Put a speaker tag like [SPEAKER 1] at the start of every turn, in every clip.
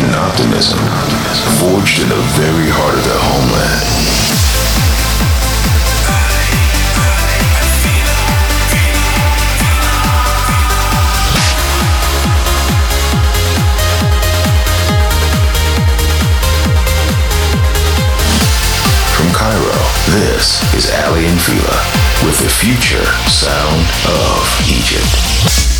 [SPEAKER 1] and optimism, forged in the very heart of their homeland. From Cairo, this is Aly and Fila with the future sound of Egypt.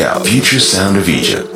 [SPEAKER 1] News, Sound of FutureSoundOfEgypt.com.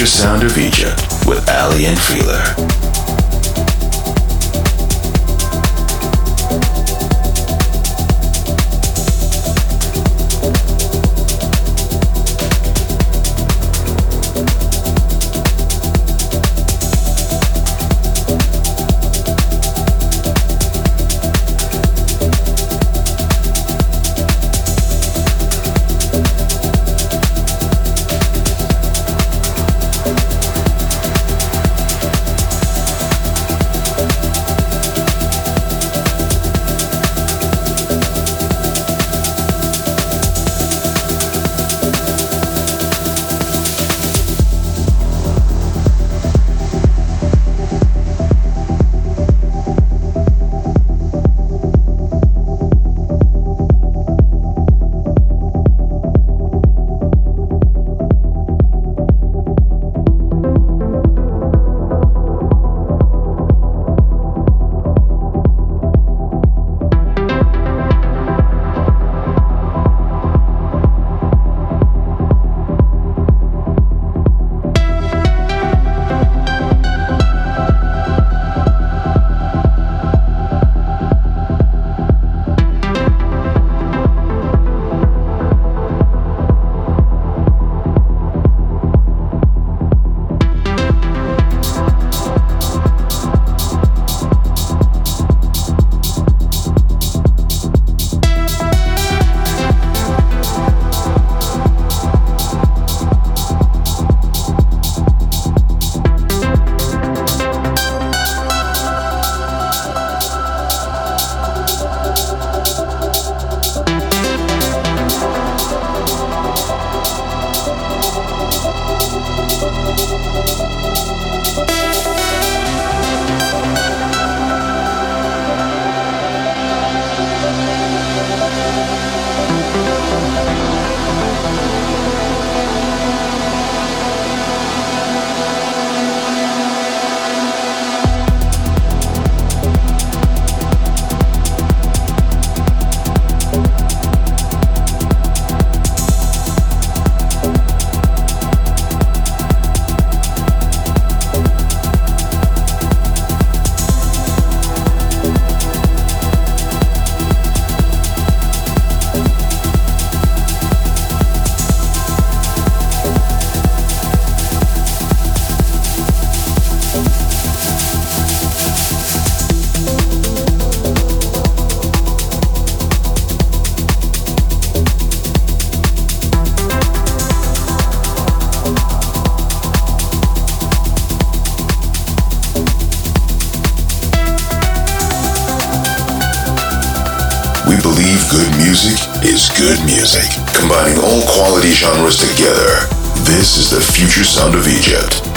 [SPEAKER 1] future sound of Egypt with Aly and Fila. together. This is the future sound of Egypt.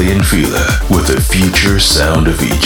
[SPEAKER 1] Is Aly with the future sound of Egypt.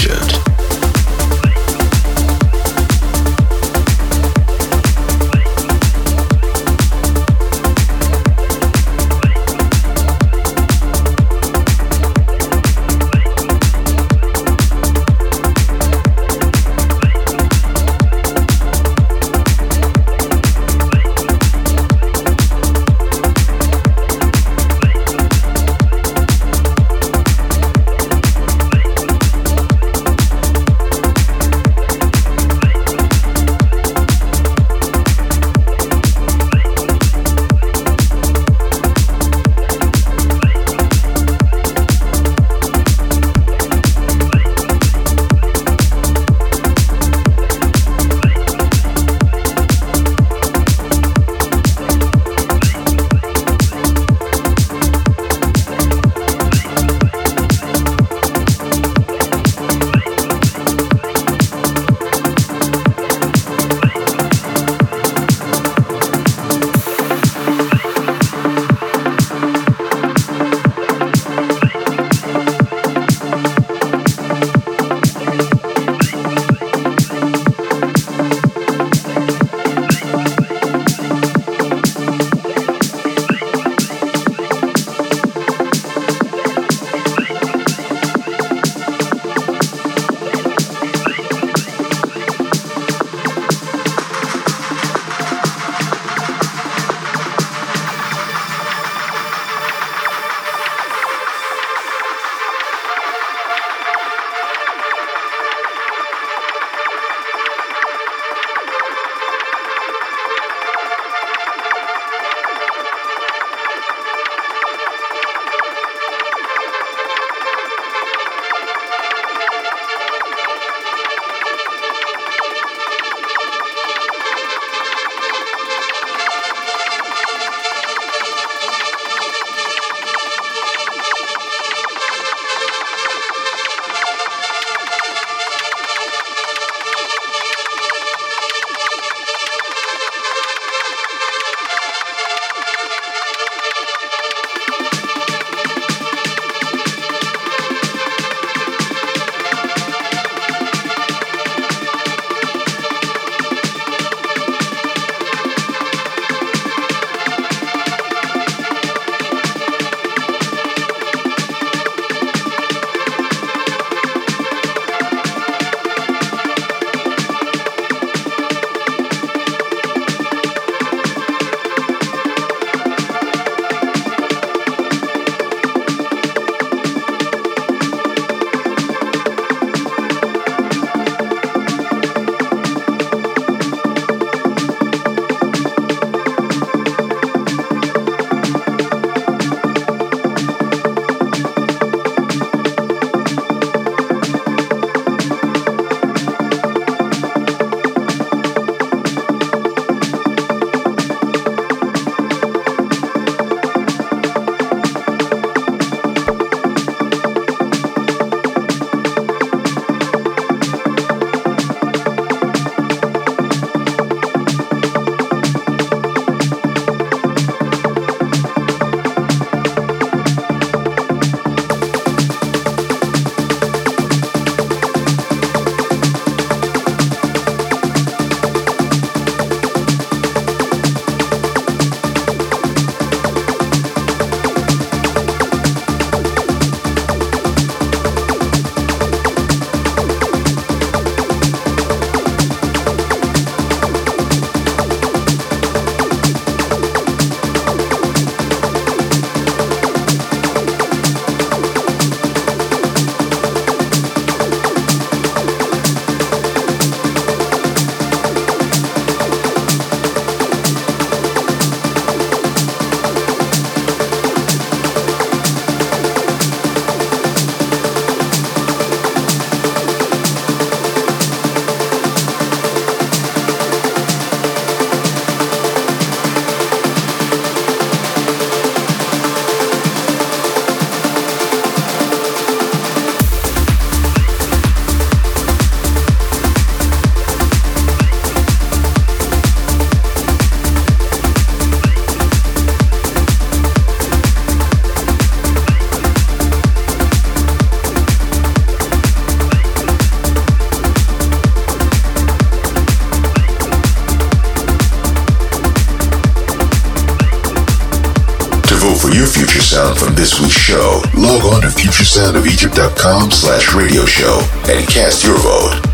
[SPEAKER 1] Show, log on to futuresoundofegypt.com slash radio show and cast your vote.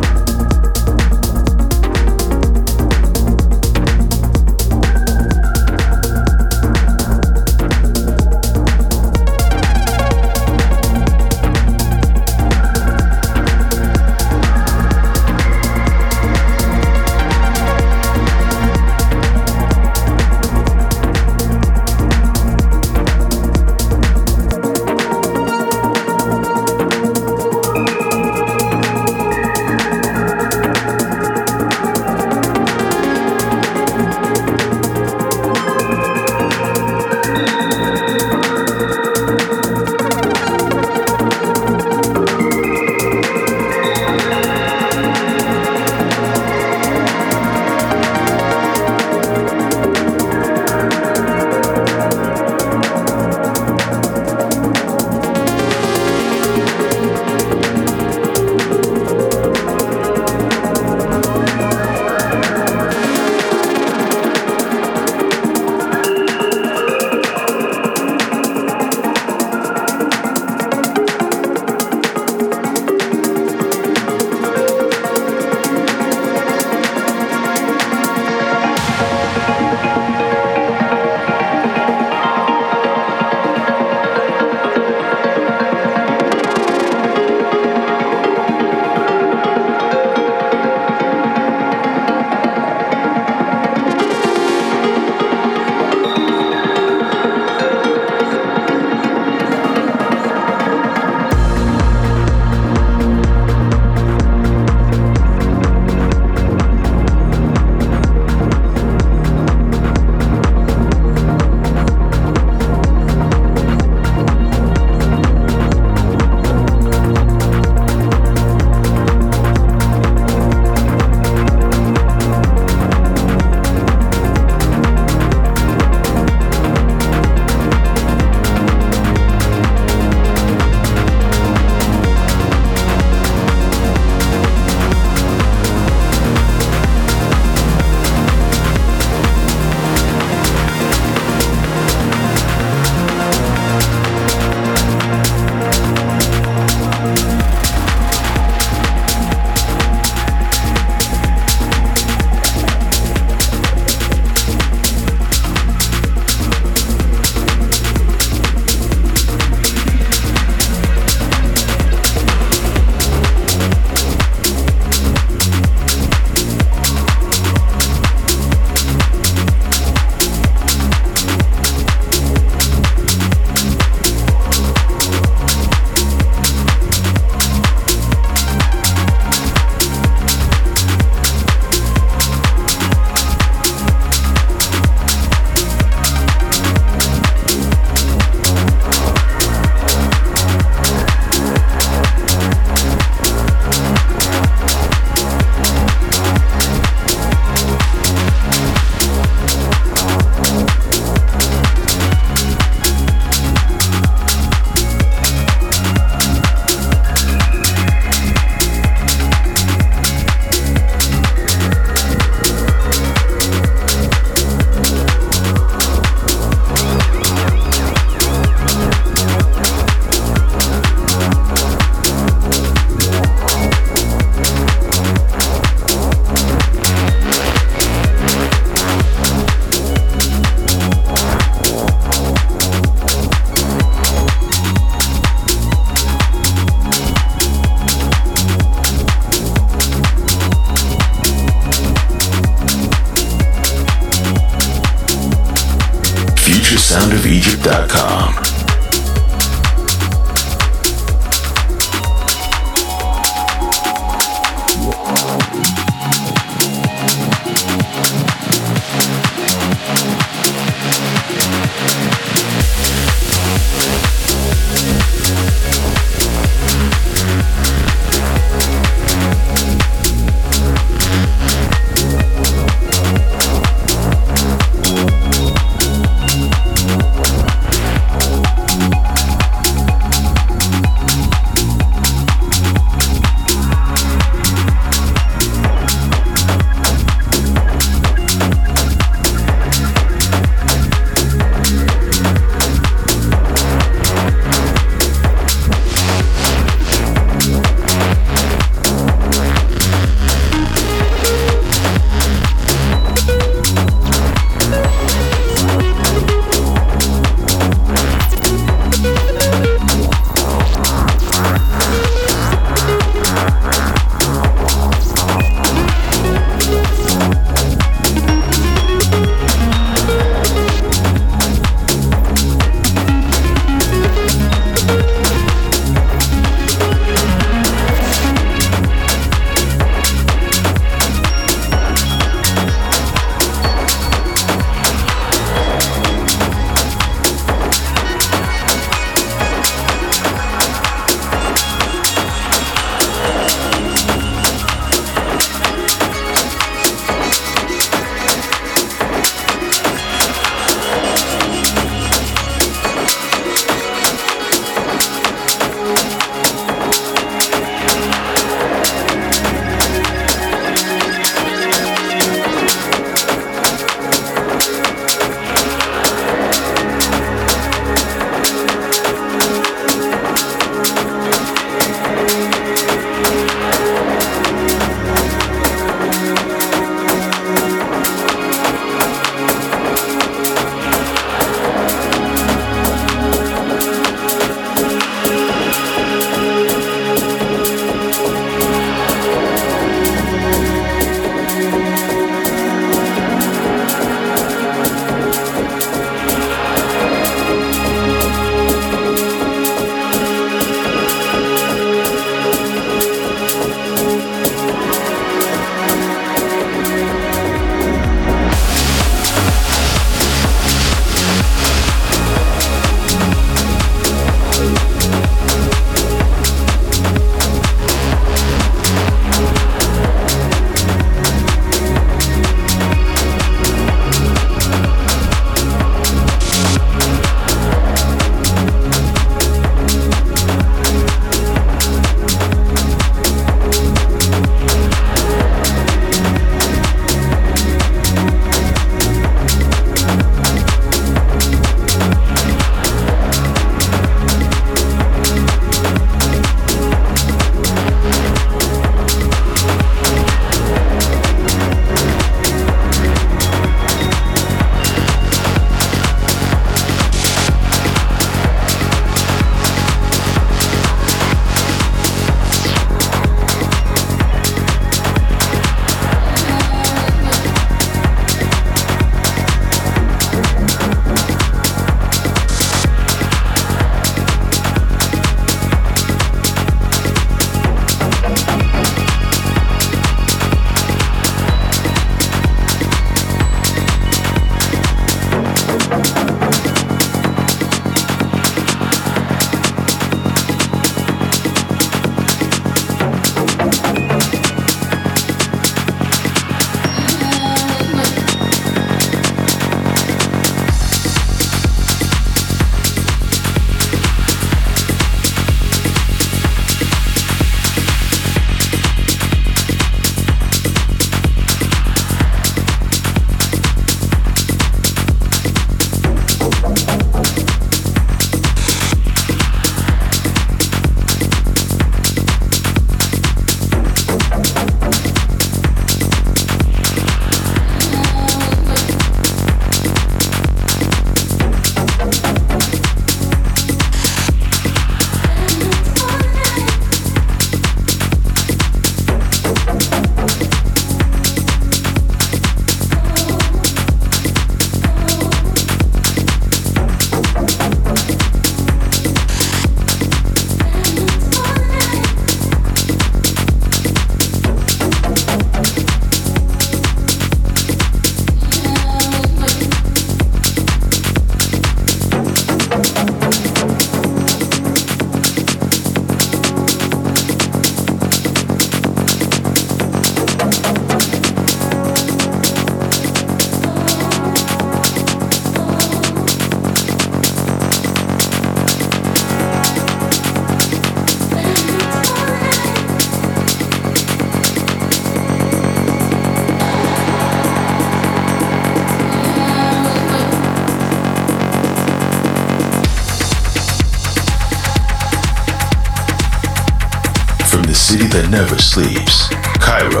[SPEAKER 1] Sleeps. Cairo.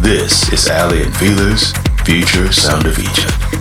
[SPEAKER 1] This is Aly and Future Sound of Egypt.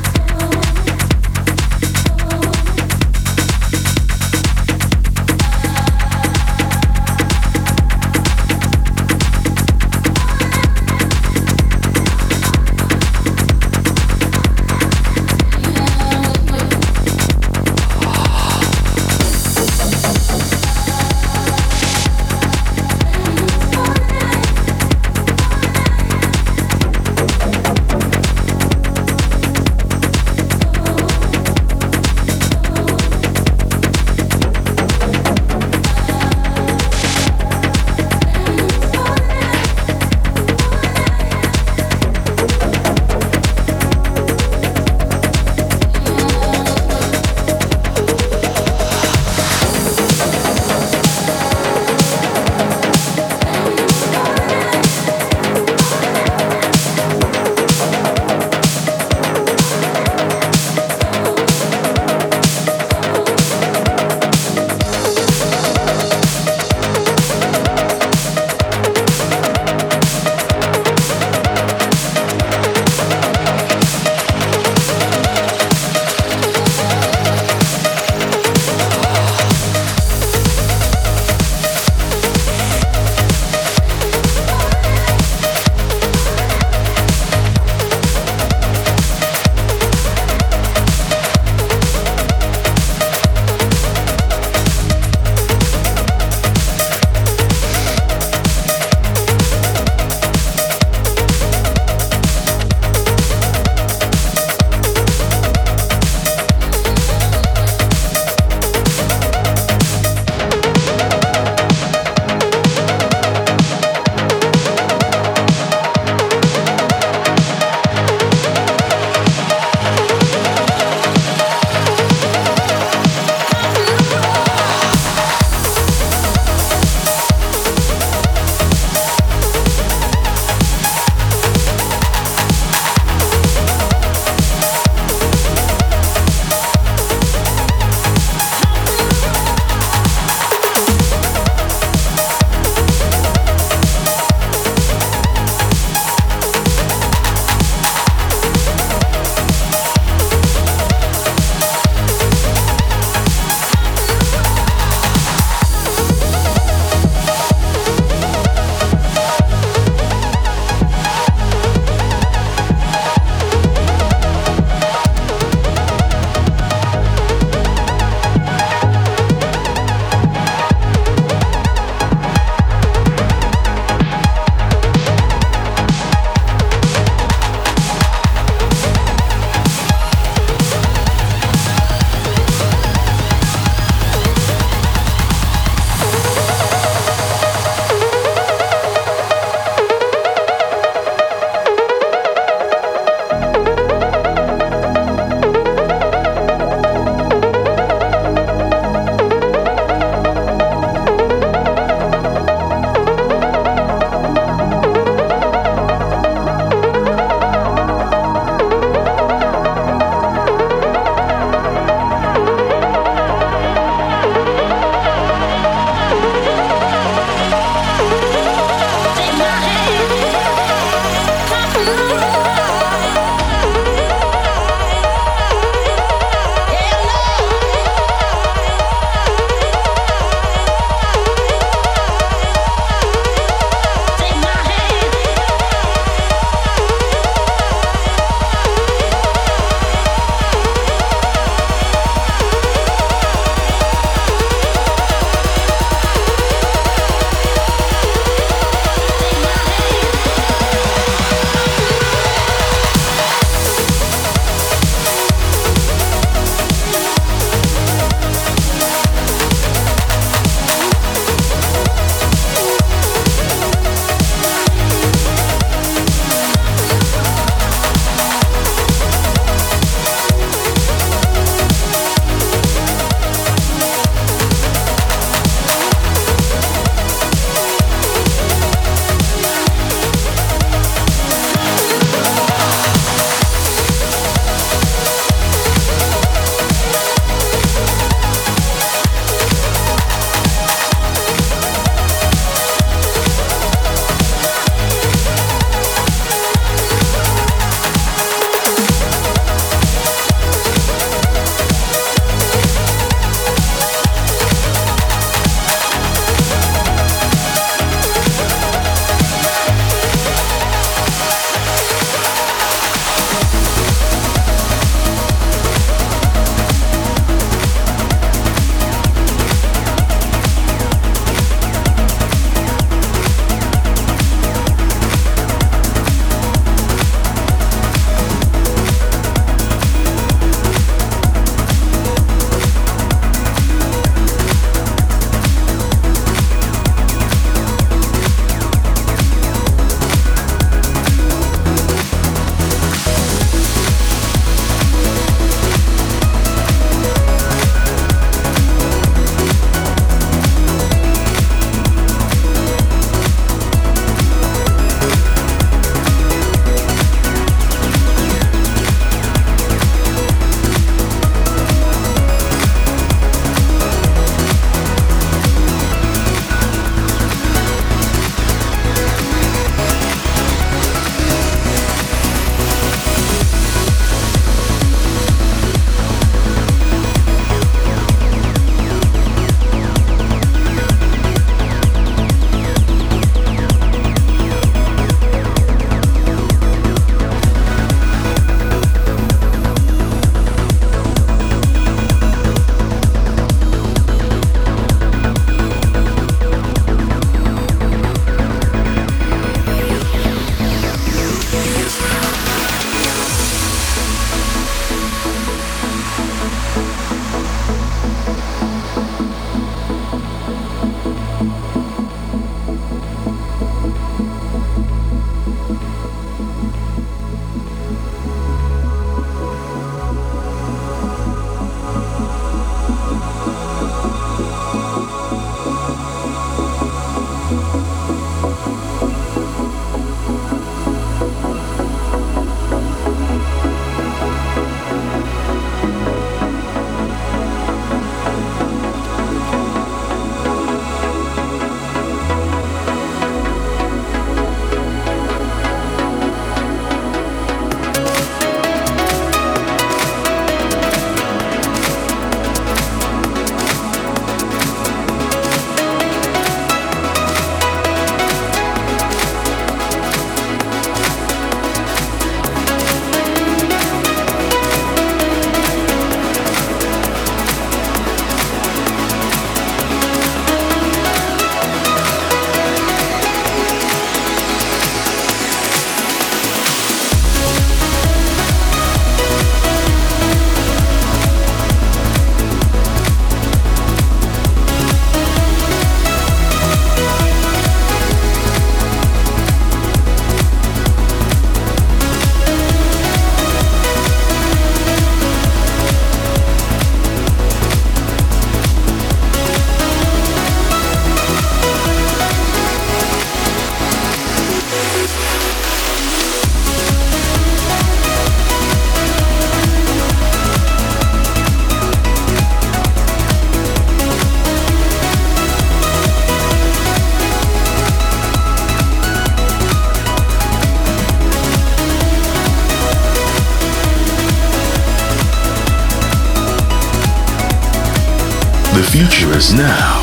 [SPEAKER 1] Now.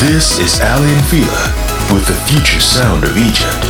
[SPEAKER 1] This is Aly and Fila with the future sound of Egypt.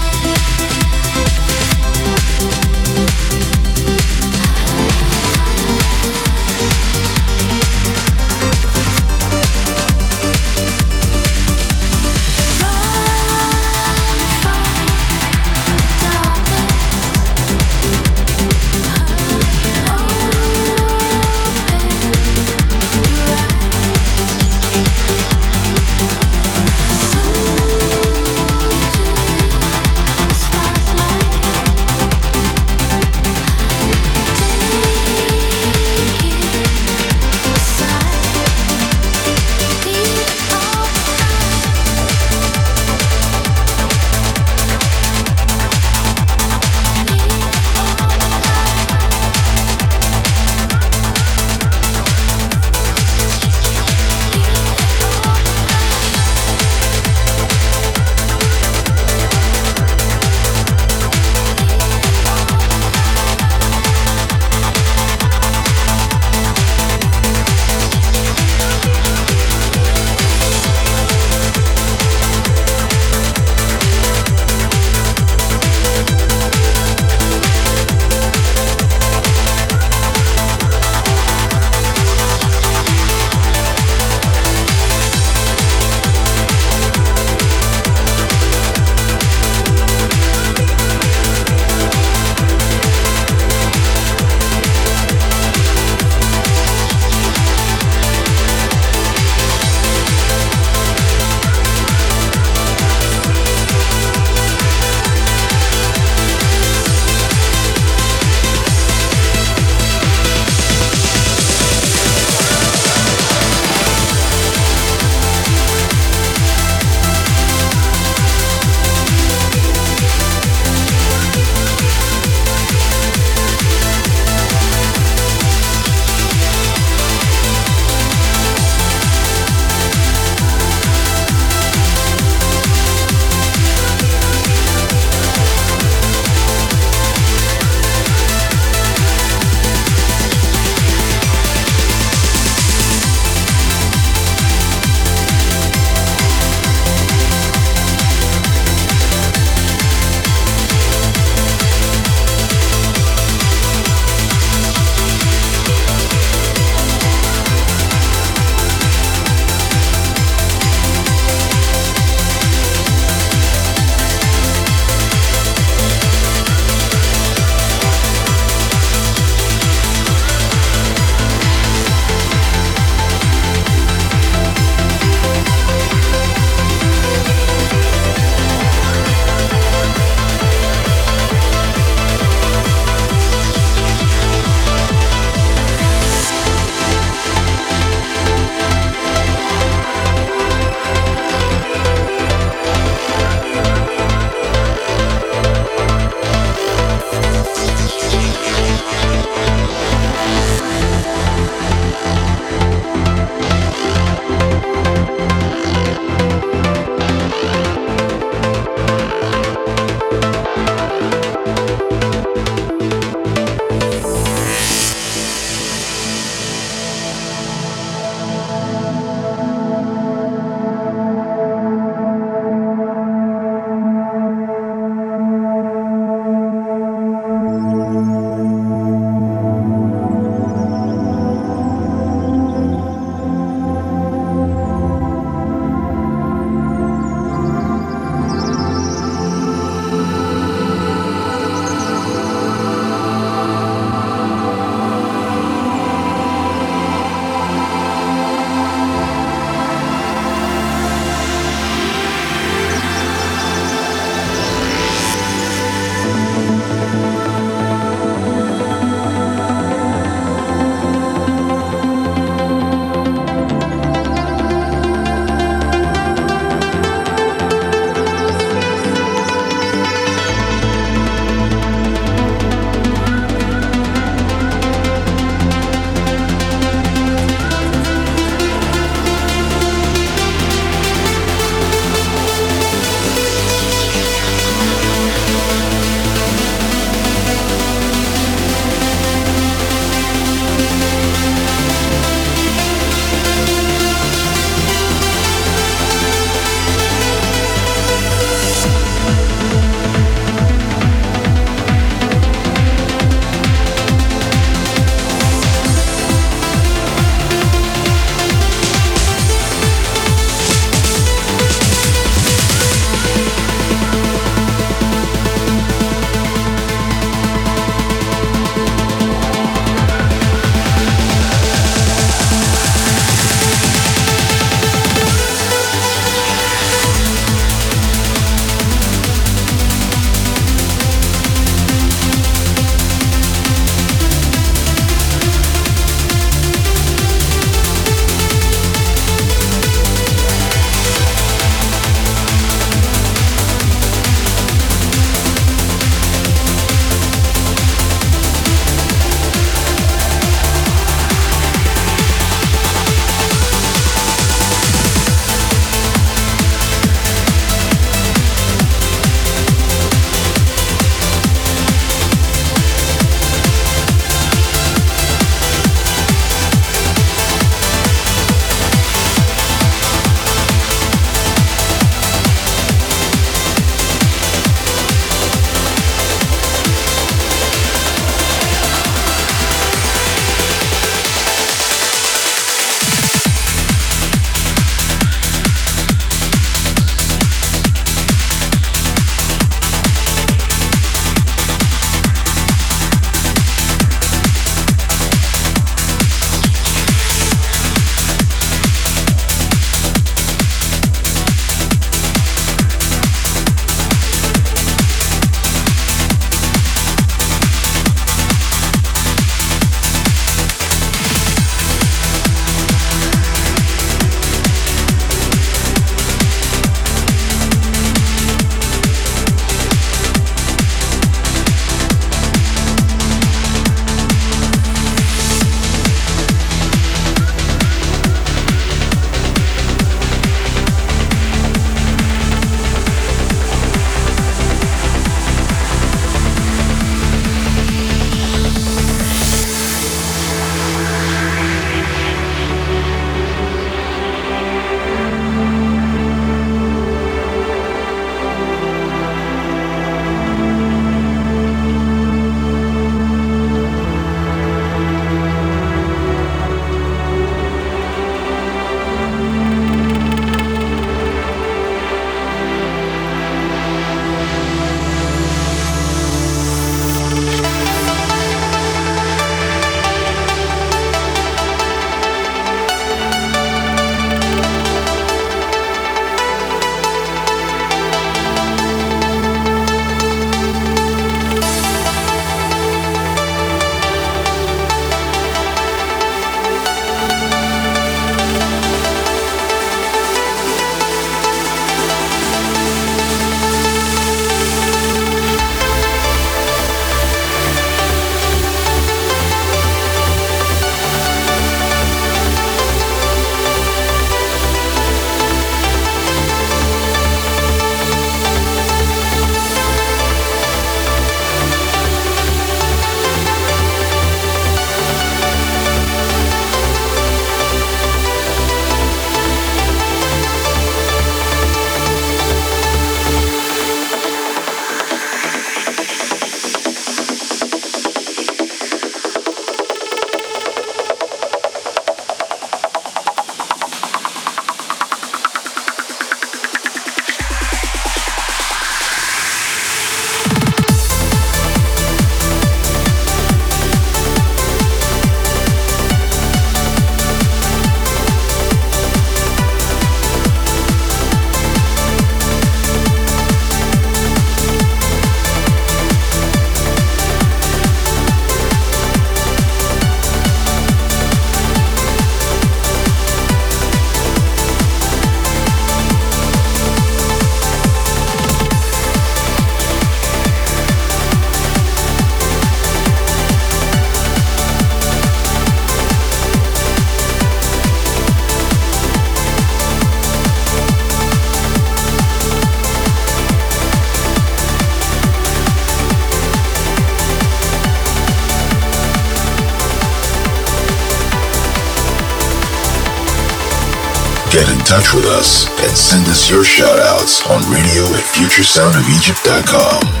[SPEAKER 1] Touch with us and send us your shoutouts on radio at futuresoundofegypt.com.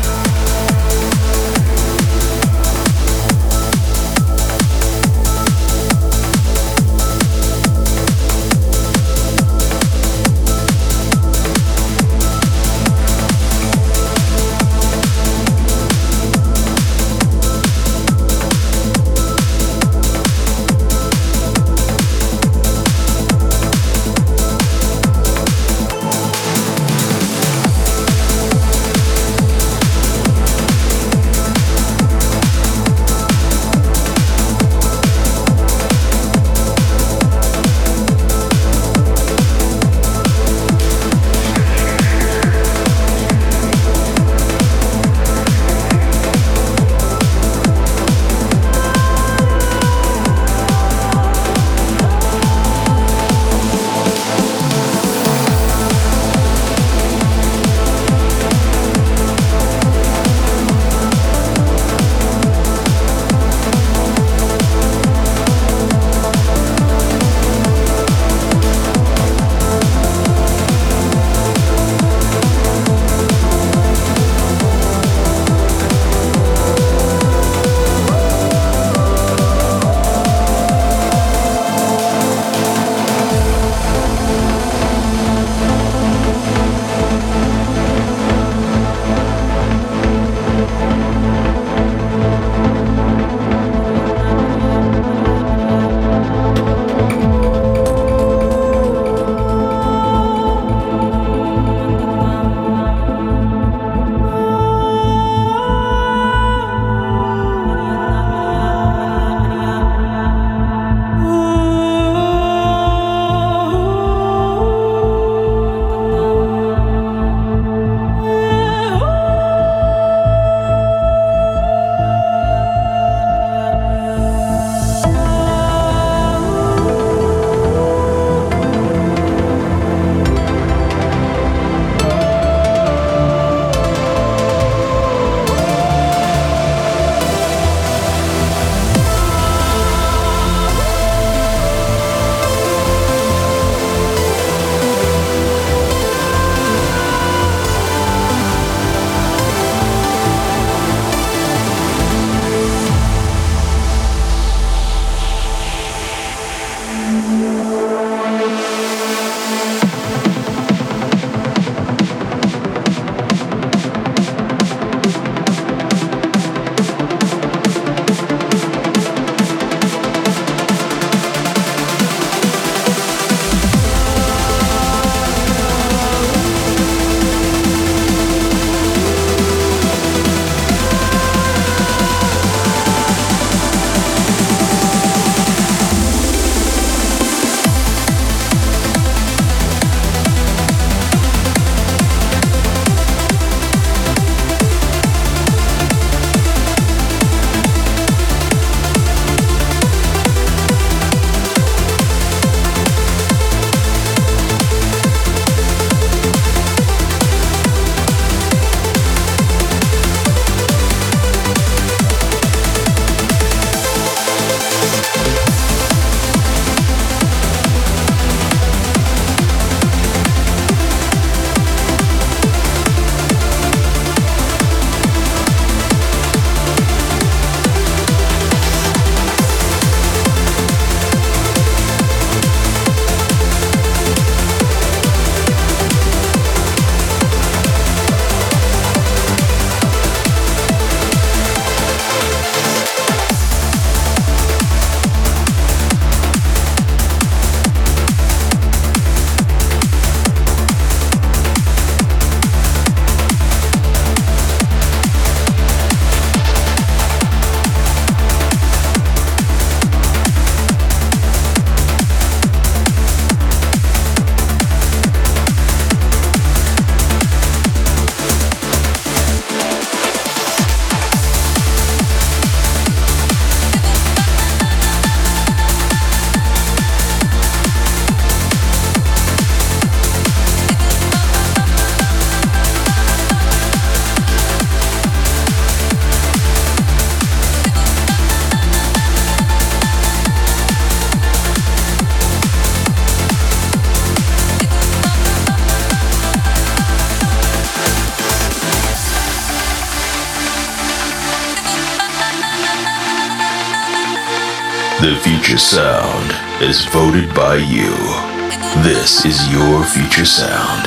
[SPEAKER 2] sound is voted by you. This is your future sound.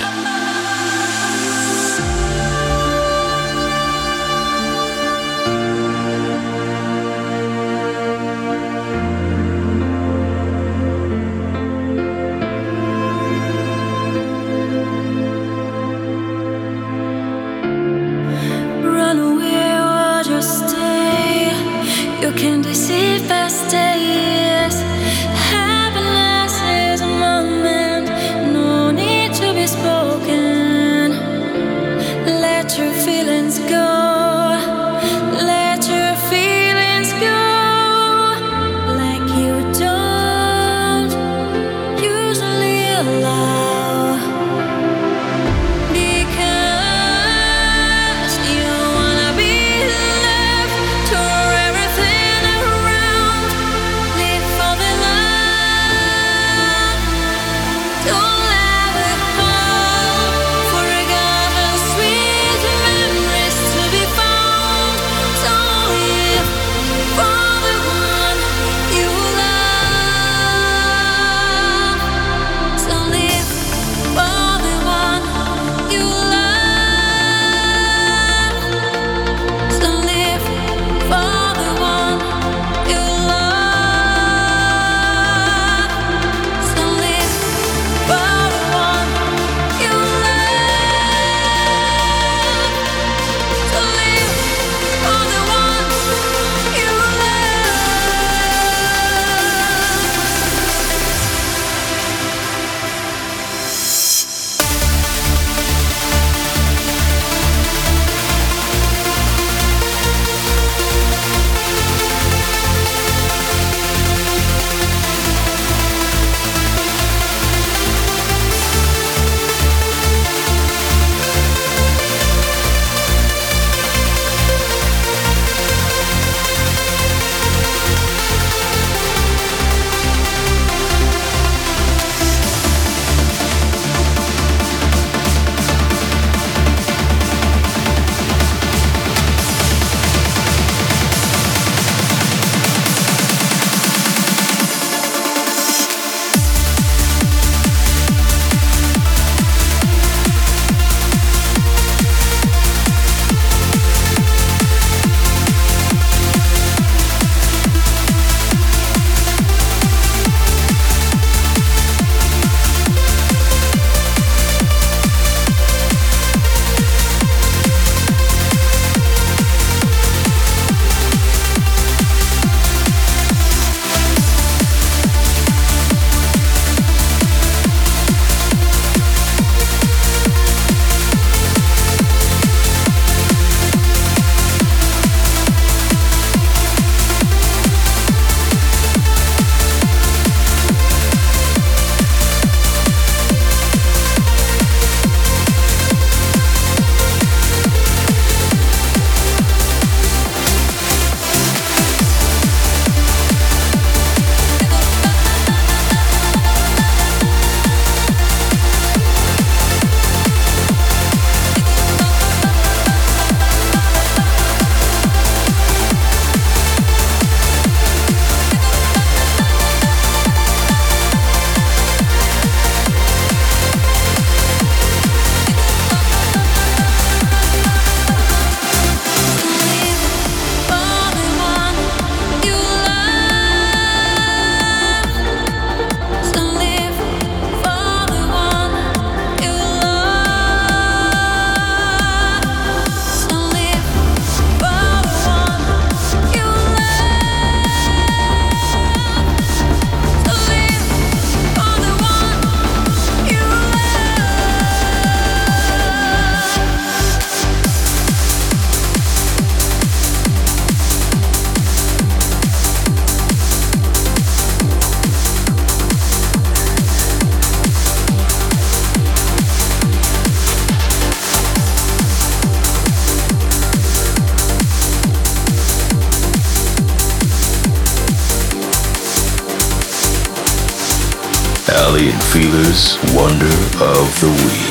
[SPEAKER 2] Wonder of the Week.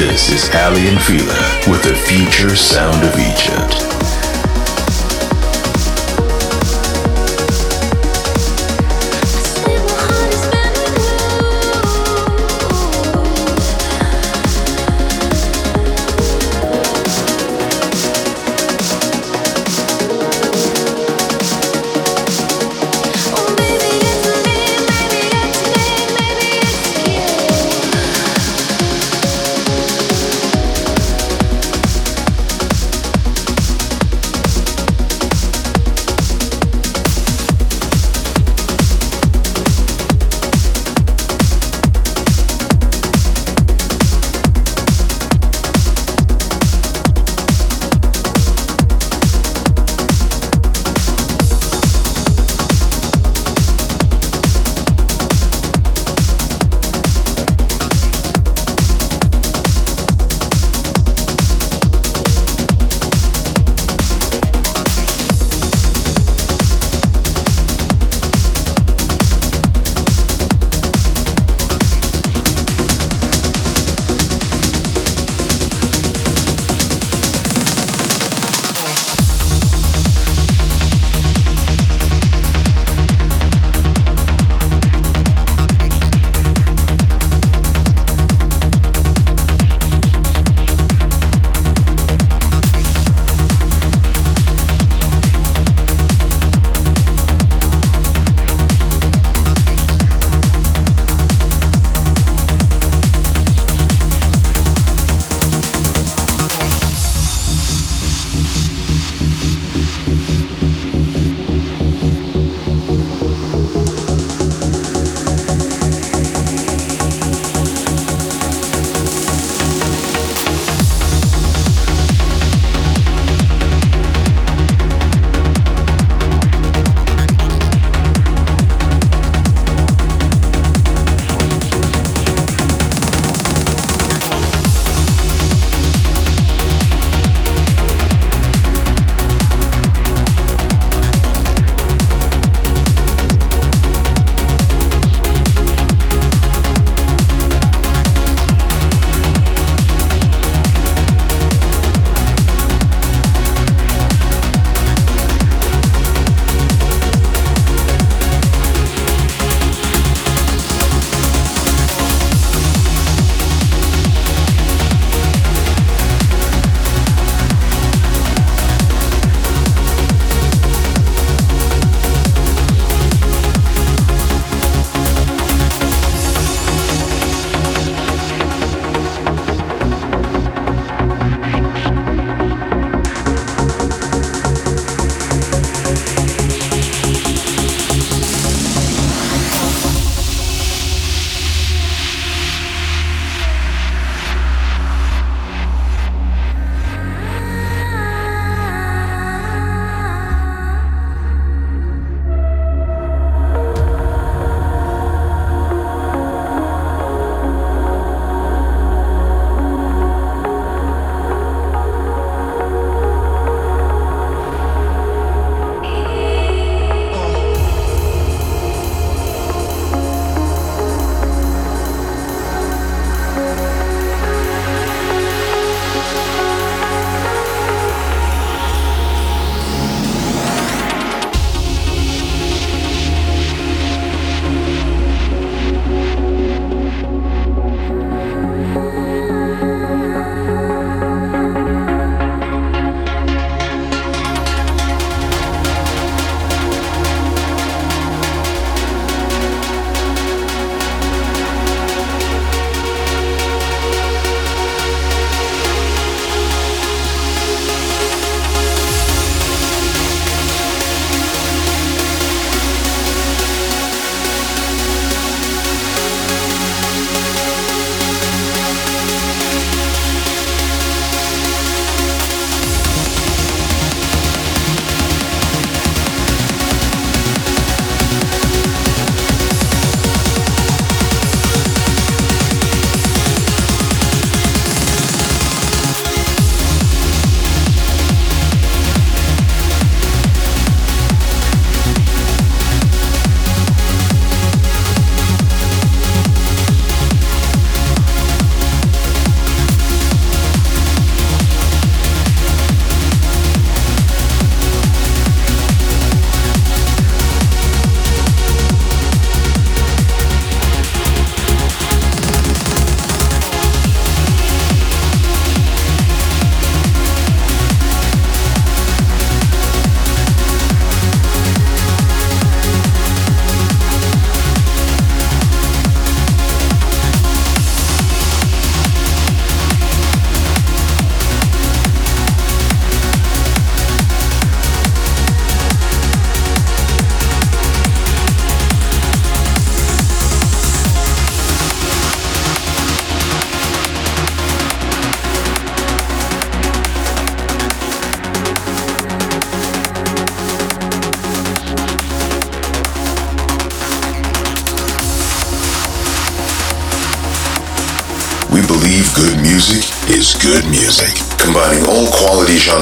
[SPEAKER 2] This is Aly and Fila with the future sound of Egypt.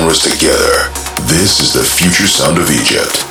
[SPEAKER 1] Genres together. This is the future sound of Egypt.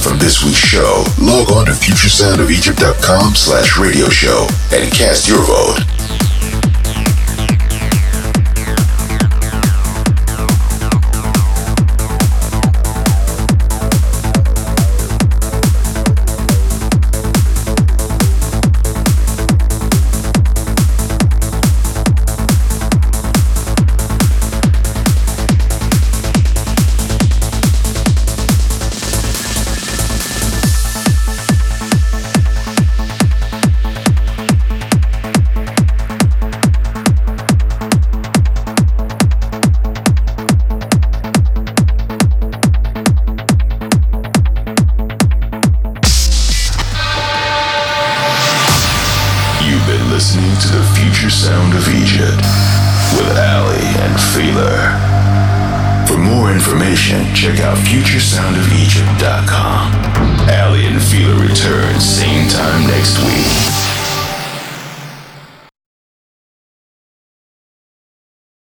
[SPEAKER 1] From this week's show, log on to futuresoundofegypt.com slash radio show and cast your vote.